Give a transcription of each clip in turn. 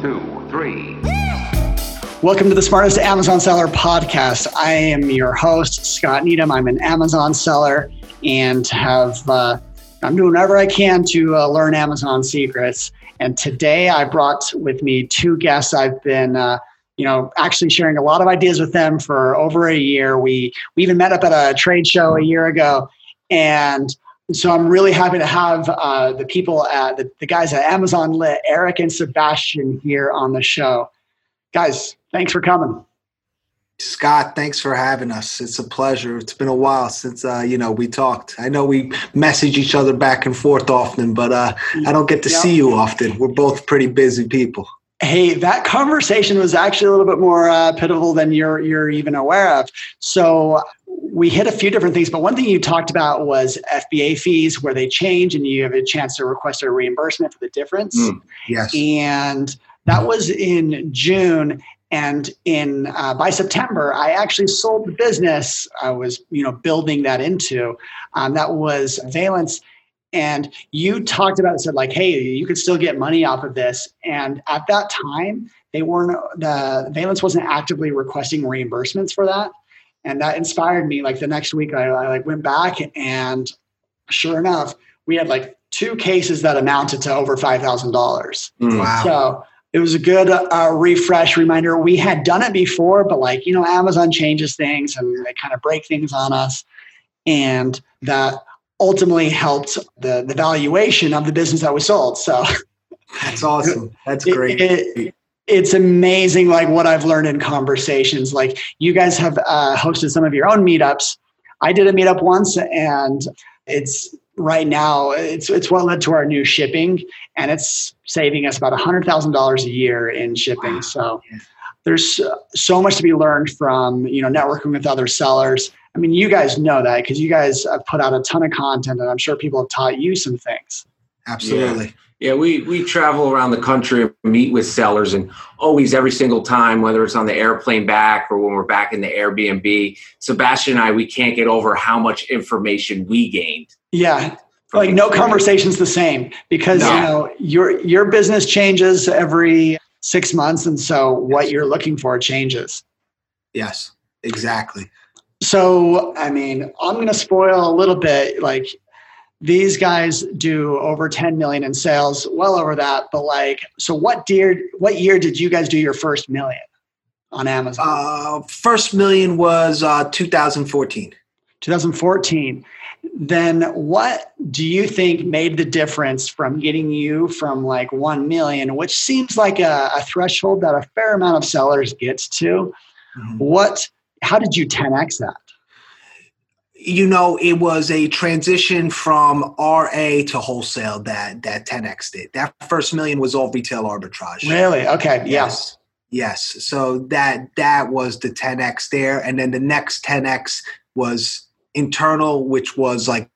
two, three. Welcome to the Smartest Amazon Seller podcast. I am your host, Scott Needham. I'm an Amazon seller and have uh, I'm doing whatever I can to uh, learn Amazon secrets. And today I brought with me two guests. I've been uh, you know, actually sharing a lot of ideas with them for over a year. We we even met up at a trade show a year ago, and so I'm really happy to have uh, the people at the, the guys at Amazonlit, Eric and Sebastian, here on the show. Guys, thanks for coming. Scott, thanks for having us. It's a pleasure. It's been a while since uh, you know we talked. I know we message each other back and forth often, but uh, I don't get to yep. see you often. We're both pretty busy people. Hey, that conversation was actually a little bit more uh, pivotal than you're you're even aware of. So we hit a few different things, but one thing you talked about was FBA fees, where they change, and you have a chance to request a reimbursement for the difference. Mm, yes, and that was in June, and in uh, by September, I actually sold the business. I was you know building that into. Um, that was Valence and you talked about it, said like, hey, you could still get money off of this. And at that time, they weren't the Valence wasn't actively requesting reimbursements for that. And that inspired me. Like the next week, I, I like went back and sure enough, we had like two cases that amounted to over five thousand dollars. Mm. Wow. So it was a good uh, refresh reminder. We had done it before, but like you know, Amazon changes things and they kind of break things on us, and that ultimately helped the, the valuation of the business that we sold. So that's awesome. That's great. It, it, it's amazing, like what I've learned in conversations. Like you guys have uh, hosted some of your own meetups. I did a meetup once, and it's right now it's it's what led to our new shipping, and it's saving us about a hundred thousand dollars a year in shipping. Wow. So there's so much to be learned from you know networking with other sellers I mean, you guys know that because you guys have put out a ton of content, and I'm sure people have taught you some things. Absolutely. Yeah. Yeah, we we travel around the country and meet with sellers, and always every single time, whether it's on the airplane back or when we're back in the Airbnb, Sebastian and I, we can't get over how much information we gained. Yeah, like no conversation's the same because no. you know your your business changes every six months, and so what you're looking for changes. Yes, exactly. So, I mean, I'm going to spoil a little bit. Like, these guys do over 10 million in sales, well over that. But like, so what year? What year did you guys do your first million on Amazon? Uh, first million was uh, 2014. 2014. Then what do you think made the difference from getting you from like 1 million, which seems like a, a threshold that a fair amount of sellers gets to? Mm-hmm. What how did you 10x that? You know, it was a transition from RA to wholesale that that 10x did. That first million was all retail arbitrage. Really? Okay. Yes. Yes. So that that was the 10x there, and then the next 10x was internal, which was like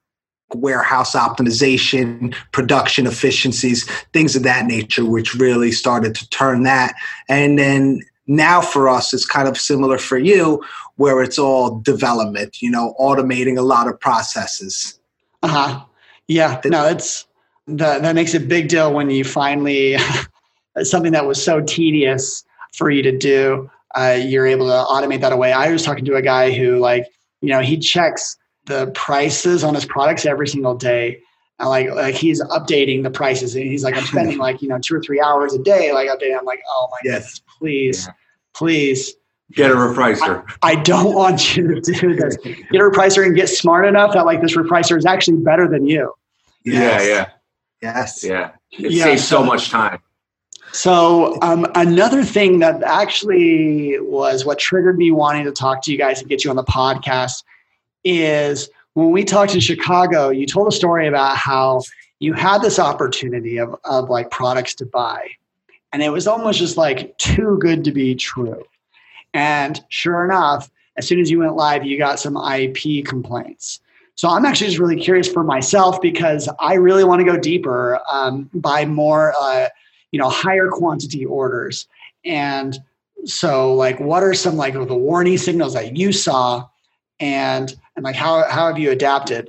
warehouse optimization, production efficiencies, things of that nature, which really started to turn that. And then now for us, it's kind of similar for you, where it's all development, you know, automating a lot of processes. Uh huh. Yeah. No, it's that that makes a big deal when you finally something that was so tedious for you to do, uh, you're able to automate that away. I was talking to a guy who, like, you know, he checks the prices on his products every single day. And like, like he's updating the prices, and he's like, I'm spending like you know two or three hours a day, like updating. I'm like, oh my yes. goodness, please, yeah. please Get a repricer. I, I, don't want you to do this. Get a repricer and get smart enough that like this repricer is actually better than you. Yes. Yeah, yeah. Yes. Yeah. It yeah, saves so, so much time. So um, another thing that actually was what triggered me wanting to talk to you guys and get you on the podcast is when we talked in Chicago, you told a story about how you had this opportunity of, of like products to buy. And it was almost just like too good to be true. And sure enough, as soon as you went live, you got some IP complaints. So I'm actually just really curious for myself because I really want to go deeper, um, buy more, uh, you know, higher quantity orders. And so, like, what are some like the warning signals that you saw, and and like how how have you adapted?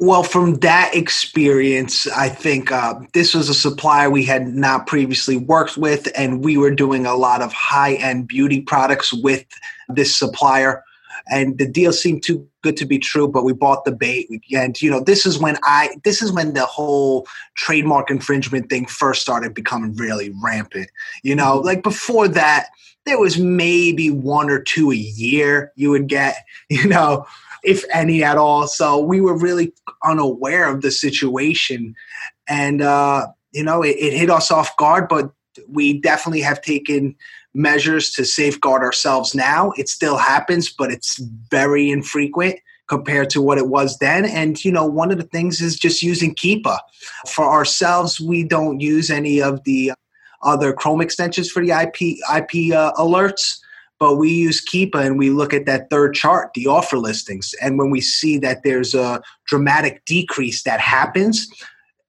Well, from that experience, I think uh, this was a supplier we had not previously worked with, and we were doing a lot of high end beauty products with this supplier. And the deal seemed too good to be true, but we bought the bait. And you know, this is when I, this is when the whole trademark infringement thing first started becoming really rampant. You know, mm-hmm. like before that, there was maybe one or two a year you would get. You know, if any at all. So we were really unaware of the situation. And, uh, you know, it, it hit us off guard, but we definitely have taken measures to safeguard ourselves now. It still happens, but it's very infrequent compared to what it was then. And, you know, one of the things is just using Keepa. For ourselves, we don't use any of the other Chrome extensions for the IP, IP uh, alerts but we use Keepa and we look at that third chart, the offer listings. And when we see that there's a dramatic decrease that happens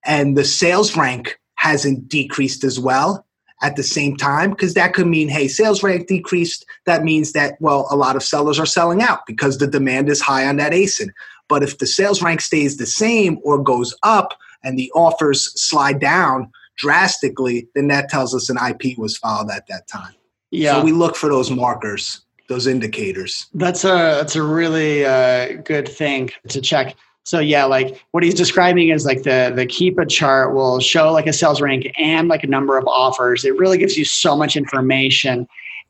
and the sales rank hasn't decreased as well at the same time, because that could mean, hey, sales rank decreased. That means that, well, a lot of sellers are selling out because the demand is high on that ASIN. But if the sales rank stays the same or goes up and the offers slide down drastically, then that tells us an IP was filed at that time. Yeah. So we look for those markers, those indicators. That's a that's a really uh, good thing to check. So yeah, like what he's describing is like the the Keepa chart will show like a sales rank and like a number of offers. It really gives you so much information.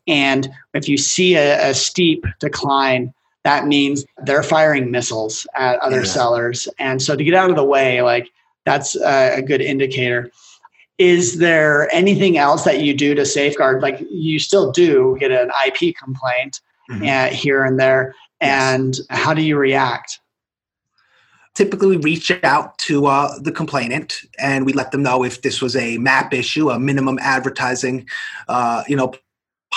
And if you see a, a steep decline, that means they're firing missiles at other yeah. sellers. And so to get out of the way, like that's a, a good indicator is there anything else that you do to safeguard like you still do get an ip complaint mm-hmm. uh, here and there and yes. how do you react typically we reach out to uh, the complainant and we let them know if this was a map issue a minimum advertising uh, you know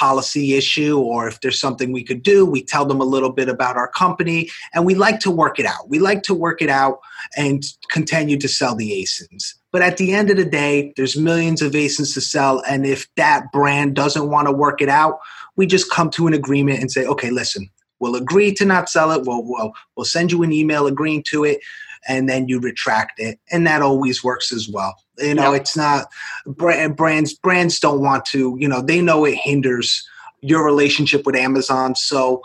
policy issue or if there's something we could do we tell them a little bit about our company and we like to work it out. We like to work it out and continue to sell the asins but at the end of the day there's millions of asins to sell and if that brand doesn't want to work it out we just come to an agreement and say okay listen we'll agree to not sell it. We'll, we'll, we'll send you an email agreeing to it and then you retract it and that always works as well you know, yep. it's not brands. Brands don't want to. You know, they know it hinders your relationship with Amazon, so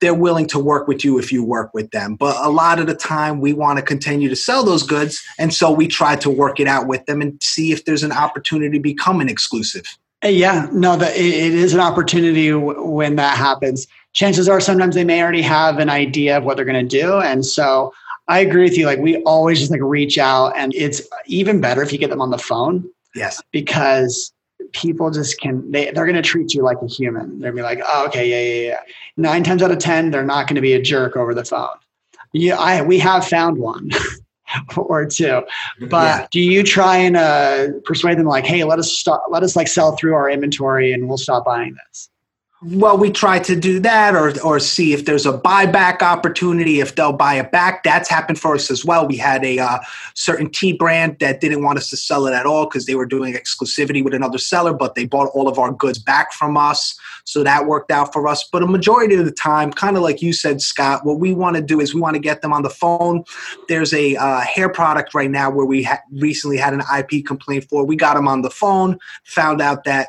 they're willing to work with you if you work with them. But a lot of the time, we want to continue to sell those goods, and so we try to work it out with them and see if there's an opportunity to become an exclusive. Uh, yeah, no, the, it is an opportunity when that happens. Chances are sometimes they may already have an idea of what they're going to do, and so I agree with you. Like we always just like reach out, and it's even better if you get them on the phone. Yes, because people just can they they're going to treat you like a human. They're gonna be like, oh, okay, yeah, yeah, yeah. Nine times out of ten, they're not going to be a jerk over the phone. Yeah, I we have found one. or two but yeah. do you try and uh, persuade them like hey let us stop let us like sell through our inventory and we'll stop buying this well, we try to do that or, or see if there's a buyback opportunity, if they'll buy it back. That's happened for us as well. We had a uh, certain tea brand that didn't want us to sell it at all because they were doing exclusivity with another seller, but they bought all of our goods back from us. So that worked out for us. But a majority of the time, kind of like you said, Scott, what we want to do is we want to get them on the phone. There's a uh, hair product right now where we ha- recently had an IP complaint for. We got them on the phone, found out that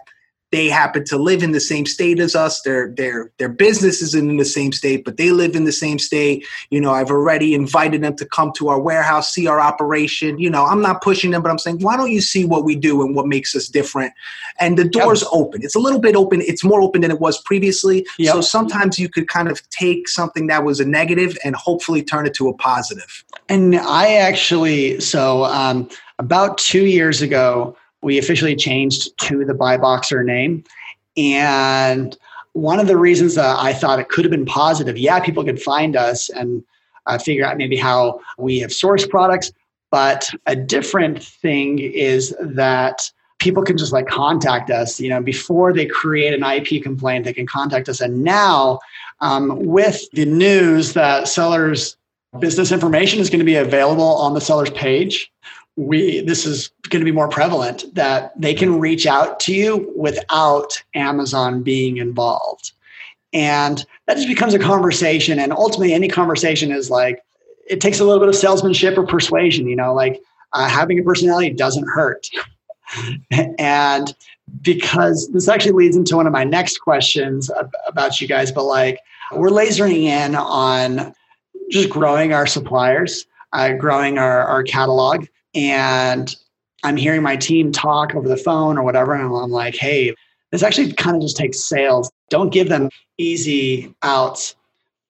they happen to live in the same state as us. Their their their business isn't in the same state, but they live in the same state. You know, I've already invited them to come to our warehouse, see our operation. You know, I'm not pushing them, but I'm saying, why don't you see what we do and what makes us different? And the door's yep. open. It's a little bit open. It's more open than it was previously. Yep. So sometimes you could kind of take something that was a negative and hopefully turn it to a positive. And I actually, so um, about two years ago we officially changed to the BuyBoxer name. And one of the reasons that I thought it could have been positive, yeah, people could find us and uh, figure out maybe how we have sourced products. But a different thing is that people can just like contact us, you know, before they create an IP complaint, they can contact us. And now, um, with the news that sellers' business information is going to be available on the seller's page, we this is going to be more prevalent that they can reach out to you without Amazon being involved. And that just becomes a conversation and ultimately any conversation is like it takes a little bit of salesmanship or persuasion. You know, like uh, having a personality doesn't hurt. and because this actually leads into one of my next questions about you guys, but like we're lasering in on just growing our suppliers, uh, growing our, our catalog. And I'm hearing my team talk over the phone or whatever. And I'm like, hey, this actually kind of just takes sales. Don't give them easy outs.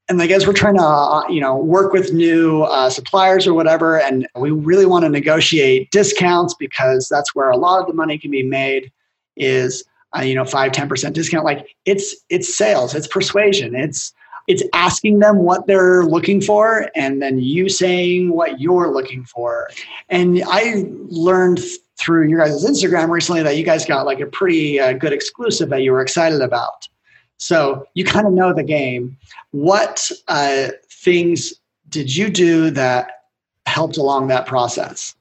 And like as we're trying to, uh, you know, work with new uh, suppliers or whatever, and we really want to negotiate discounts because that's where a lot of the money can be made. Is uh, you know five ten percent discount? Like it's it's sales, it's persuasion, it's it's asking them what they're looking for and then you saying what you're looking for. And I learned through your guys' Instagram recently that you guys got like a pretty uh, good exclusive that you were excited about. So you kind of know the game. What uh, things did you do that helped along that process?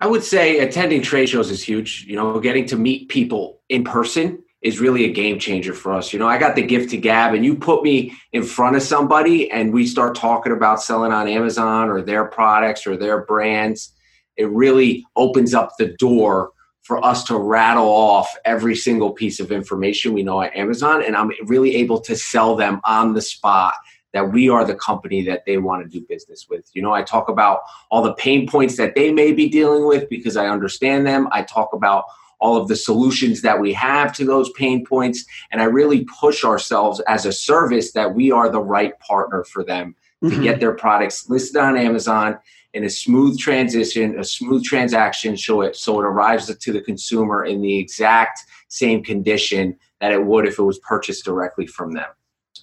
I would say attending trade shows is huge. You know, getting to meet people in person is really a game changer for us. You know, I got the gift to gab, and you put me in front of somebody, and we start talking about selling on Amazon or their products or their brands. It really opens up the door for us to rattle off every single piece of information we know at Amazon, and I'm really able to sell them on the spot that we are the company that they want to do business with. You know, I talk about all the pain points that they may be dealing with because I understand them. I talk about all of the solutions that we have to those pain points. And I really push ourselves as a service that we are the right partner for them mm-hmm. to get their products listed on Amazon in a smooth transition, a smooth transaction, so it so it arrives to the consumer in the exact same condition that it would if it was purchased directly from them.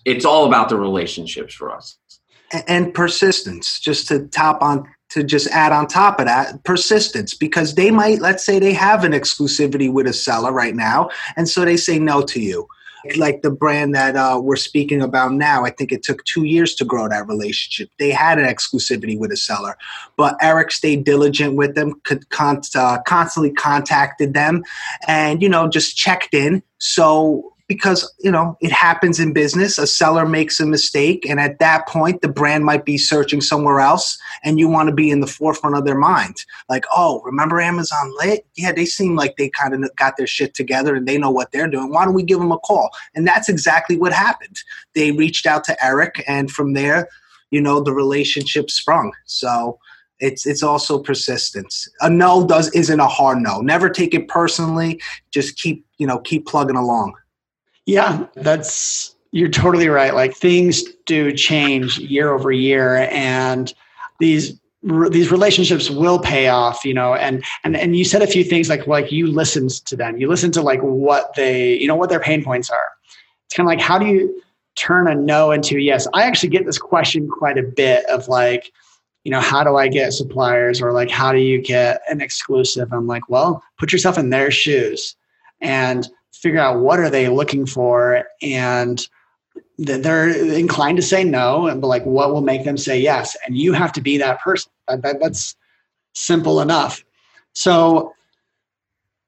It's all about the relationships for us. And persistence, just to top on to just add on top of that persistence because they might let's say they have an exclusivity with a seller right now and so they say no to you. Like the brand that uh, we're speaking about now i think it took two years to grow that relationship. They had an exclusivity with a seller but eric stayed diligent with them could con- uh, constantly contacted them and you know just checked in. So because you know it happens in business a seller makes a mistake and at that point the brand might be searching somewhere else and you want to be in the forefront of their mind like oh remember amazon lit yeah they seem like they kind of got their shit together and they know what they're doing why don't we give them a call and that's exactly what happened they reached out to eric and from there you know the relationship sprung so it's it's also persistence. A no does isn't a hard no. Never take it personally. Just keep you know keep plugging along. Yeah, that's you're totally right. Like things do change year over year, and these these relationships will pay off you know and and and you said a few things like like you listened to them. You listen to like what they you know what their pain points are. It's kind of like how do you turn a no into a yes? I actually get this question quite a bit of like you know how do i get suppliers? Or like how do you get an exclusive? I'm like well put yourself in their shoes. And figure out what are they looking for and they're inclined to say no and but like what will make them say yes? And you have to be that person. That, that, that's simple enough. So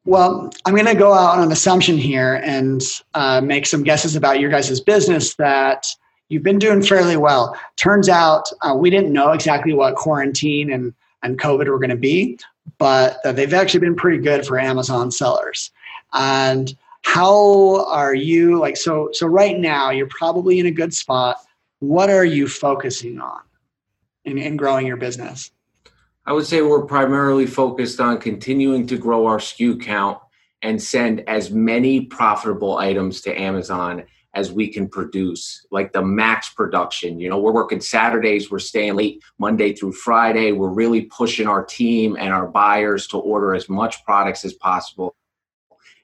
well i'm going to go out on an assumption here and uh, make some guesses about your guys' business that you've been doing fairly well. Turns out uh, we didn't know exactly what quarantine and, and covid were going to be but uh, they've actually been pretty good for amazon sellers. And how are you like so so right now you're probably in a good spot. What are you focusing on in, in growing your business? I would say we're primarily focused on continuing to grow our sku count and send as many profitable items to amazon as we can produce like the max production. You know we're working saturdays we're staying late monday through friday. We're really pushing our team and our buyers to order as much products as possible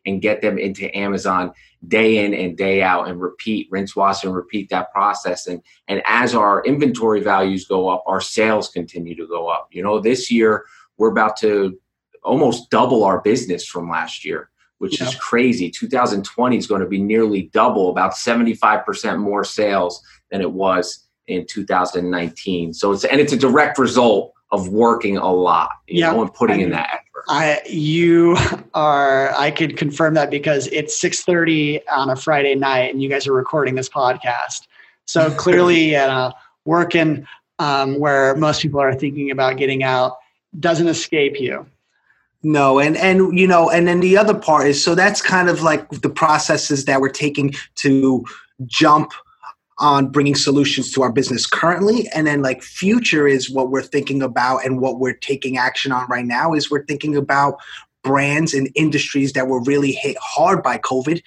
and get them into Amazon day in and day out and repeat, rinse, wash, and repeat that process. And and as our inventory values go up, our sales continue to go up. You know, this year we're about to almost double our business from last year, which yeah. is crazy. 2020 is going to be nearly double, about 75% more sales than it was in 2019. So it's and it's a direct result of working a lot, you yeah, know, and putting I mean, in that effort. I you are I could confirm that because it's 6:30 on a Friday night and you guys are recording this podcast. So clearly uh, working um, where most people are thinking about getting out doesn't escape you. No, and and you know, and then the other part is so that's kind of like the processes that we're taking to jump on bringing solutions to our business currently. And then like future is what we're thinking about and what we're taking action on right now is we're thinking about brands and industries that were really hit hard by covid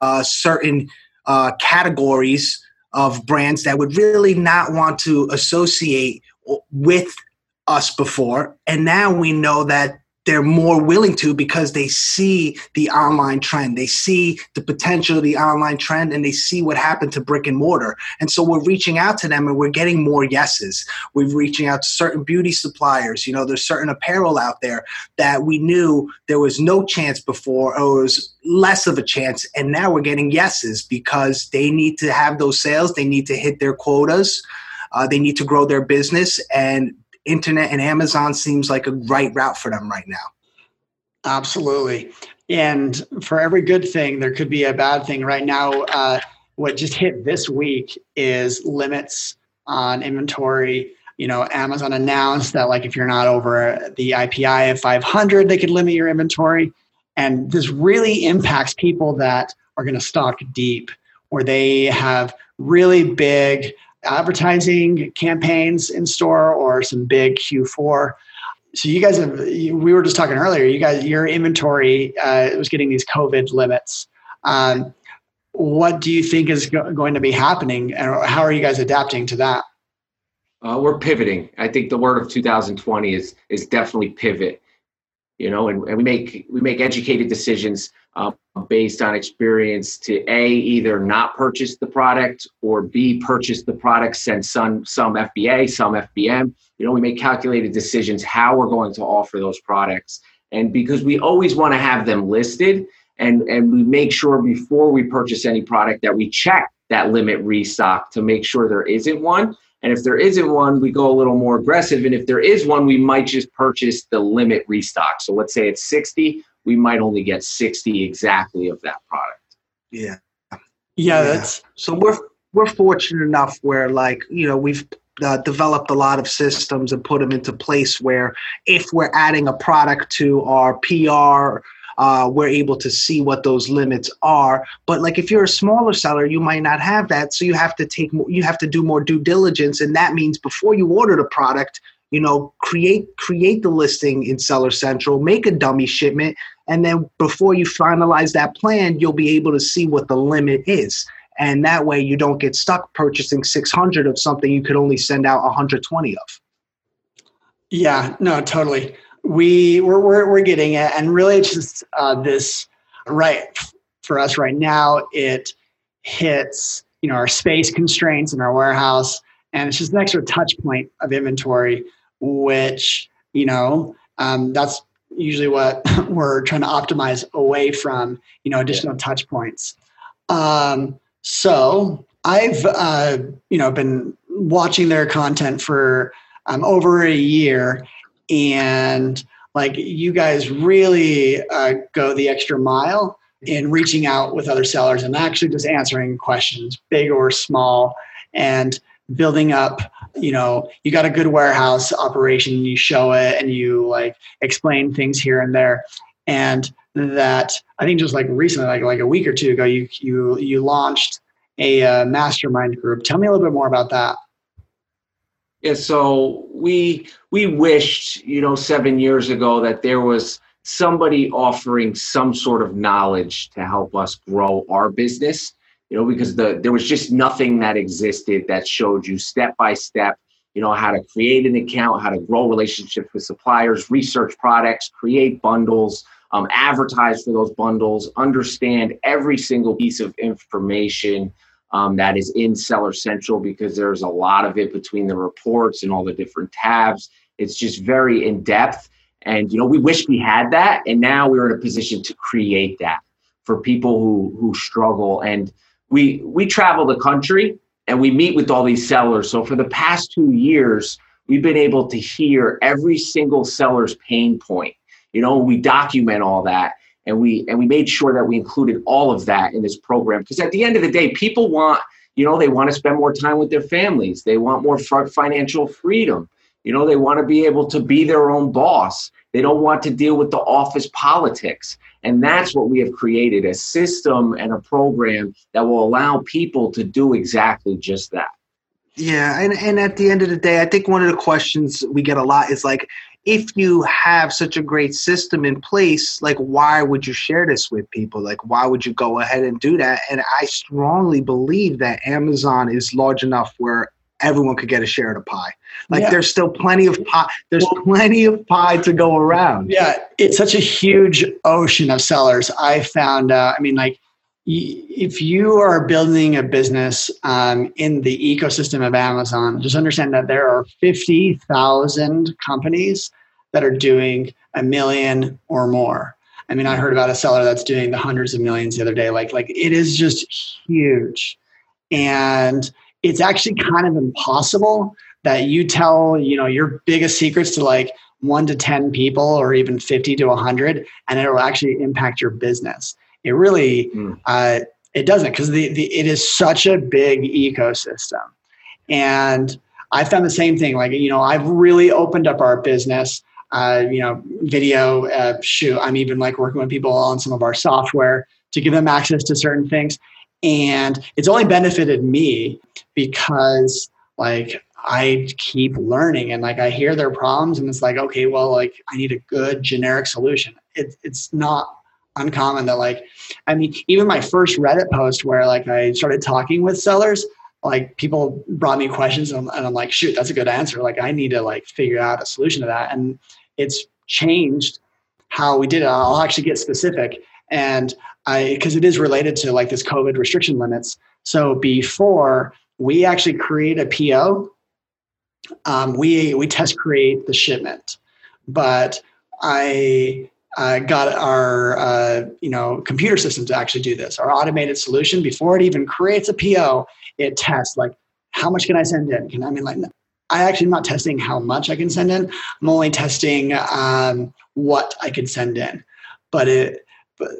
uh, certain uh, categories of brands that would really not want to associate with us before. And now we know that they're more willing to because they see the online trend. They see the potential of the online trend and they see what happened to brick and mortar. And so we're reaching out to them and we're getting more yeses. We're reaching out to certain beauty suppliers. You know, there's certain apparel out there that we knew there was no chance before or was less of a chance. And now we're getting yeses because they need to have those sales, they need to hit their quotas. Uh, they need to grow their business and internet and Amazon seems like a right route for them right now. Absolutely. And for every good thing, there could be a bad thing. Right now, uh, what just hit this week is limits on inventory. You know, Amazon announced that like if you're not over the IPI of 500, they could limit your inventory. And this really impacts people that are going to stock deep, or they have really big advertising campaigns in store or some big Q4. So you guys have, we were just talking earlier, you guys, your inventory uh, was getting these COVID limits. Um, what do you think is go- going to be happening and how are you guys adapting to that? Uh, we're pivoting. I think the word of 2020 is is definitely pivot. You know, and, and we make we make educated decisions um, based on experience to a either not purchase the product or b purchase the product send some some fba some fbm you know we make calculated decisions how we're going to offer those products. And because we always want to have them listed and and we make sure before we purchase any product that we check that limit restock to make sure there isn't one. And if there isn't one we go a little more aggressive. And if there is one we might just purchase the limit restock. So let's say it's 60 we might only get 60 exactly of that product. Yeah. Yeah, that's so we're we're fortunate enough where like, you know, we've uh, developed a lot of systems and put them into place where if we're adding a product to our PR uh, we're able to see what those limits are. But like if you're a smaller seller, you might not have that, so you have to take more, you have to do more due diligence, and that means before you order the product, you know, create create the listing in Seller Central, make a dummy shipment, and then before you finalize that plan, you'll be able to see what the limit is. And that way you don't get stuck purchasing 600 of something you could only send out 120 of. Yeah, no, totally. We we're we're, we're getting it, and really, it's just uh, this right for us right now. It hits you know our space constraints in our warehouse, and it's just an extra touch point of inventory, which you know um, that's usually what we're trying to optimize away from you know additional yeah. touch points um, so i've uh, you know been watching their content for um, over a year and like you guys really uh, go the extra mile in reaching out with other sellers and actually just answering questions big or small and building up you know you got a good warehouse operation you show it and you like explain things here and there. And that i think just like recently like like a week or two ago you you you launched a uh, mastermind group. Tell me a little bit more about that. Yeah so we we wished you know seven years ago that there was somebody offering some sort of knowledge to help us grow our business you know, because the there was just nothing that existed that showed you step by step, you know, how to create an account, how to grow relationships with suppliers, research products, create bundles, um, advertise for those bundles, understand every single piece of information um, that is in Seller Central because there's a lot of it between the reports and all the different tabs. It's just very in depth. And you know, we wish we had that, and now we're in a position to create that for people who who struggle. And we we travel the country and we meet with all these sellers. So for the past two years, we've been able to hear every single seller's pain point. You know, we document all that and we and we made sure that we included all of that in this program because at the end of the day, people want you know, they want to spend more time with their families. They want more financial freedom. You know, they want to be able to be their own boss. They don't want to deal with the office politics. And that's what we have created a system and a program that will allow people to do exactly just that. Yeah, and, and at the end of the day, I think one of the questions we get a lot is like, if you have such a great system in place, like why would you share this with people? Like why would you go ahead and do that? And I strongly believe that Amazon is large enough where everyone could get a share of the pie. Like yeah. there's still plenty of pie. There's well, plenty of pie to go around. Yeah, it's such a huge ocean of sellers. I found. Uh, I mean, like if you are building a business um, in the ecosystem of Amazon, just understand that there are 50,000 companies that are doing a million or more. I mean, I heard about a seller that's doing the hundreds of millions the other day. Like, like it is just huge. And it's actually kind of impossible that you tell, you know, your biggest secrets to like one to 10 people or even 50 to 100, and it will actually impact your business it really mm. uh, it doesn't because the, the it is such a big ecosystem, and I found the same thing. Like you know, I've really opened up our business. Uh, you know, video uh, shoot. I'm even like working with people on some of our software to give them access to certain things, and it's only benefited me because like I keep learning and like I hear their problems and it's like okay well like I need a good generic solution. It, it's not uncommon that like i mean even my first reddit post where like i started talking with sellers like people brought me questions and, and i'm like shoot that's a good answer. Like i need to like figure out a solution to that. And it's changed how we did it. I'll actually get specific. And because it is related to like this covid restriction limits so before we actually create a po um, we we test create the shipment but i uh, got our uh, you know computer system to actually do this. Our automated solution before it even creates a PO, it tests like how much can I send in? Can I mean like I actually am not testing how much I can send in. I'm only testing um, what I can send in. But it but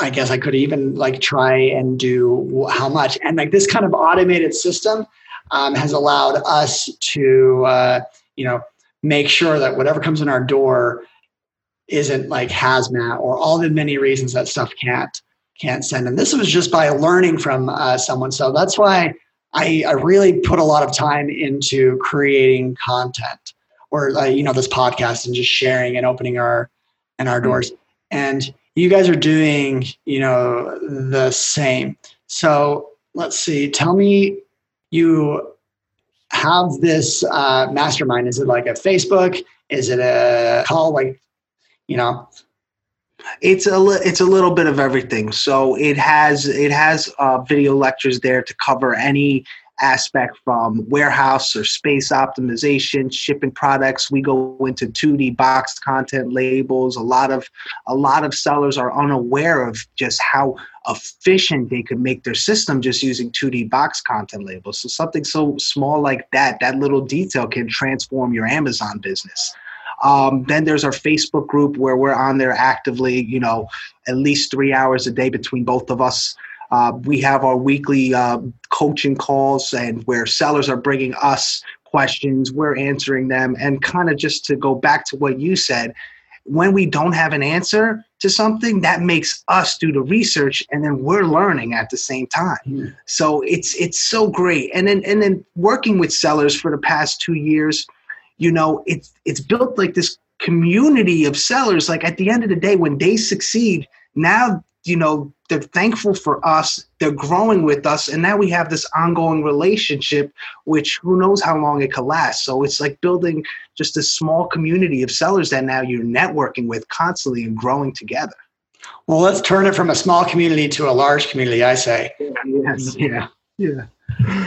I guess I could even like try and do how much. And like this kind of automated system um, has allowed us to uh, you know make sure that whatever comes in our door isn't like hazmat or all the many reasons that stuff can't can't send. And this was just by learning from uh, someone. So that's why I, I really put a lot of time into creating content or uh, you know this podcast and just sharing and opening our and our doors. And you guys are doing you know the same. So let's see. Tell me you have this uh, mastermind. Is it like a Facebook? Is it a call? Like you know it's a li- it's a little bit of everything so it has it has uh, video lectures there to cover any aspect from warehouse or space optimization shipping products. We go into 2d box content labels. A lot of a lot of sellers are unaware of just how efficient they could make their system just using 2d box content labels. So something so small like that that little detail can transform your amazon business. Um, then there's our Facebook group where we're on there actively, you know, at least three hours a day between both of us. Uh, we have our weekly uh, coaching calls and where sellers are bringing us questions, we're answering them. And kind of just to go back to what you said, when we don't have an answer to something, that makes us do the research and then we're learning at the same time. Mm. So it's it's so great. And then and then working with sellers for the past two years, you know it's it's built like this community of sellers like at the end of the day when they succeed now you know they're thankful for us they're growing with us and now we have this ongoing relationship which who knows how long it could last. So it's like building just a small community of sellers that now you're networking with constantly and growing together. Well let's turn it from a small community to a large community i say. Yes. Yeah. Yeah.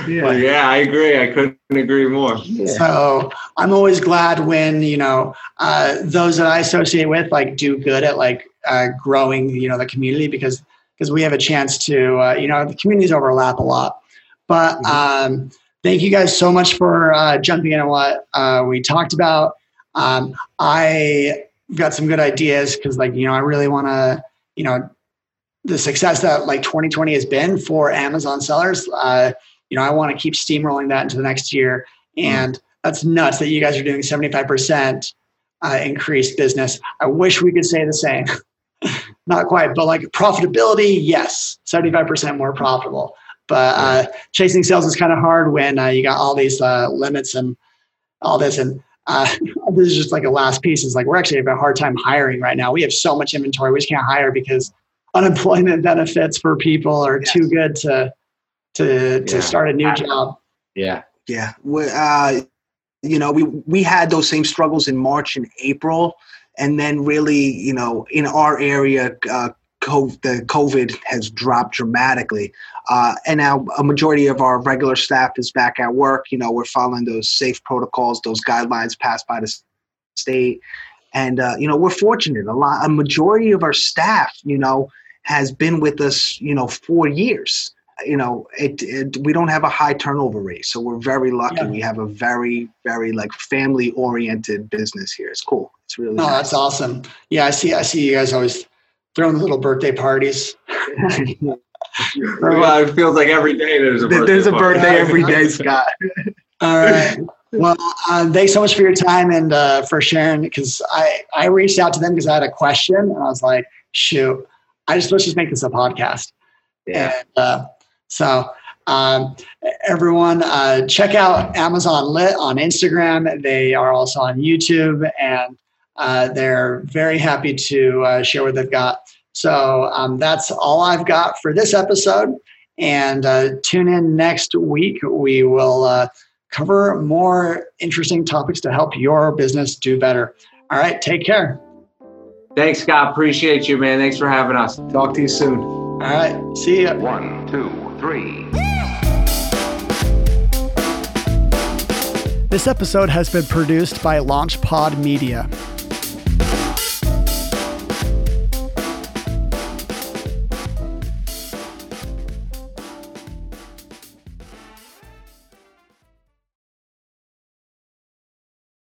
Yeah. Well, yeah, I agree. I couldn't agree more. So I'm always glad when you know uh, those that I associate with like do good at like uh, growing you know the community because because we have a chance to uh, you know the communities overlap a lot. But mm-hmm. um, thank you guys so much for uh, jumping in on what uh, we talked about. Um, I got some good ideas because like you know I really want to you know the success that like 2020 has been for Amazon sellers, uh, you know, I want to keep steamrolling that into the next year. And that's nuts that you guys are doing 75% uh, increased business. I wish we could say the same. Not quite, but like profitability, yes, 75% more profitable. But uh, chasing sales is kind of hard when uh, you got all these uh, limits and all this. And uh, this is just like a last piece. Is like we're actually having a hard time hiring right now. We have so much inventory, we just can't hire because unemployment benefits for people are yes. too good to to to yeah. start a new job. Yeah, yeah. We, uh, you know, we we had those same struggles in March and April, and then really, you know, in our area, uh, COVID, the COVID has dropped dramatically, uh, and now a majority of our regular staff is back at work. You know, we're following those safe protocols, those guidelines passed by the state, and uh, you know, we're fortunate. A lot, a majority of our staff, you know, has been with us, you know, four years. You know, it, it we don't have a high turnover rate, so we're very lucky. Yeah. We have a very, very like family oriented business here. It's cool. It's really. Oh, nice. that's awesome. Yeah, I see. I see you guys always throwing little birthday parties. well, it feels like every day there's a birthday there's a birthday every day, Scott. All right. Well, uh, thanks so much for your time and uh, for sharing. Because I I reached out to them because I had a question and I was like, shoot, I just let's just make this a podcast. Yeah. And, uh, so um, everyone, uh, check out Amazonlit on Instagram. They are also on YouTube, and uh, they're very happy to uh, share what they've got. So um, that's all I've got for this episode. And uh, tune in next week. We will uh, cover more interesting topics to help your business do better. All right, take care. Thanks, Scott. Appreciate you, man. Thanks for having us. Talk to you soon. All right. See ya. One, two, three. This episode has been produced by LaunchPod Media.